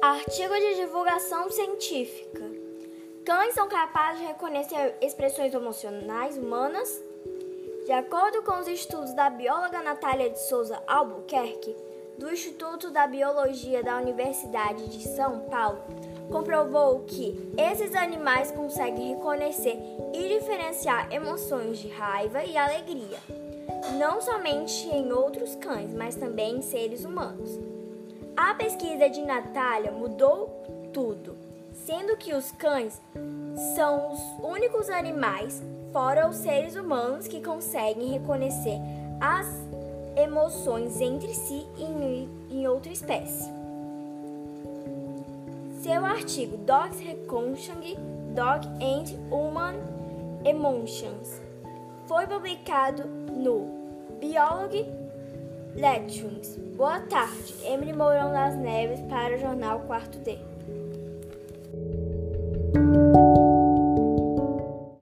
Artigo de divulgação científica. Cães são capazes de reconhecer expressões emocionais humanas? De acordo com os estudos da bióloga Natália de Souza Albuquerque, do Instituto da Biologia da Universidade de São Paulo, comprovou que esses animais conseguem reconhecer e diferenciar emoções de raiva e alegria, não somente em outros cães, mas também em seres humanos. A pesquisa de Natália mudou tudo, sendo que os cães são os únicos animais, fora os seres humanos, que conseguem reconhecer as emoções entre si e em outra espécie. Seu artigo Dogs Reconstructing Dog and Human Emotions foi publicado no Biology Lectures. Boa tarde, Emily Mourão das Neves para o jornal Quarto D.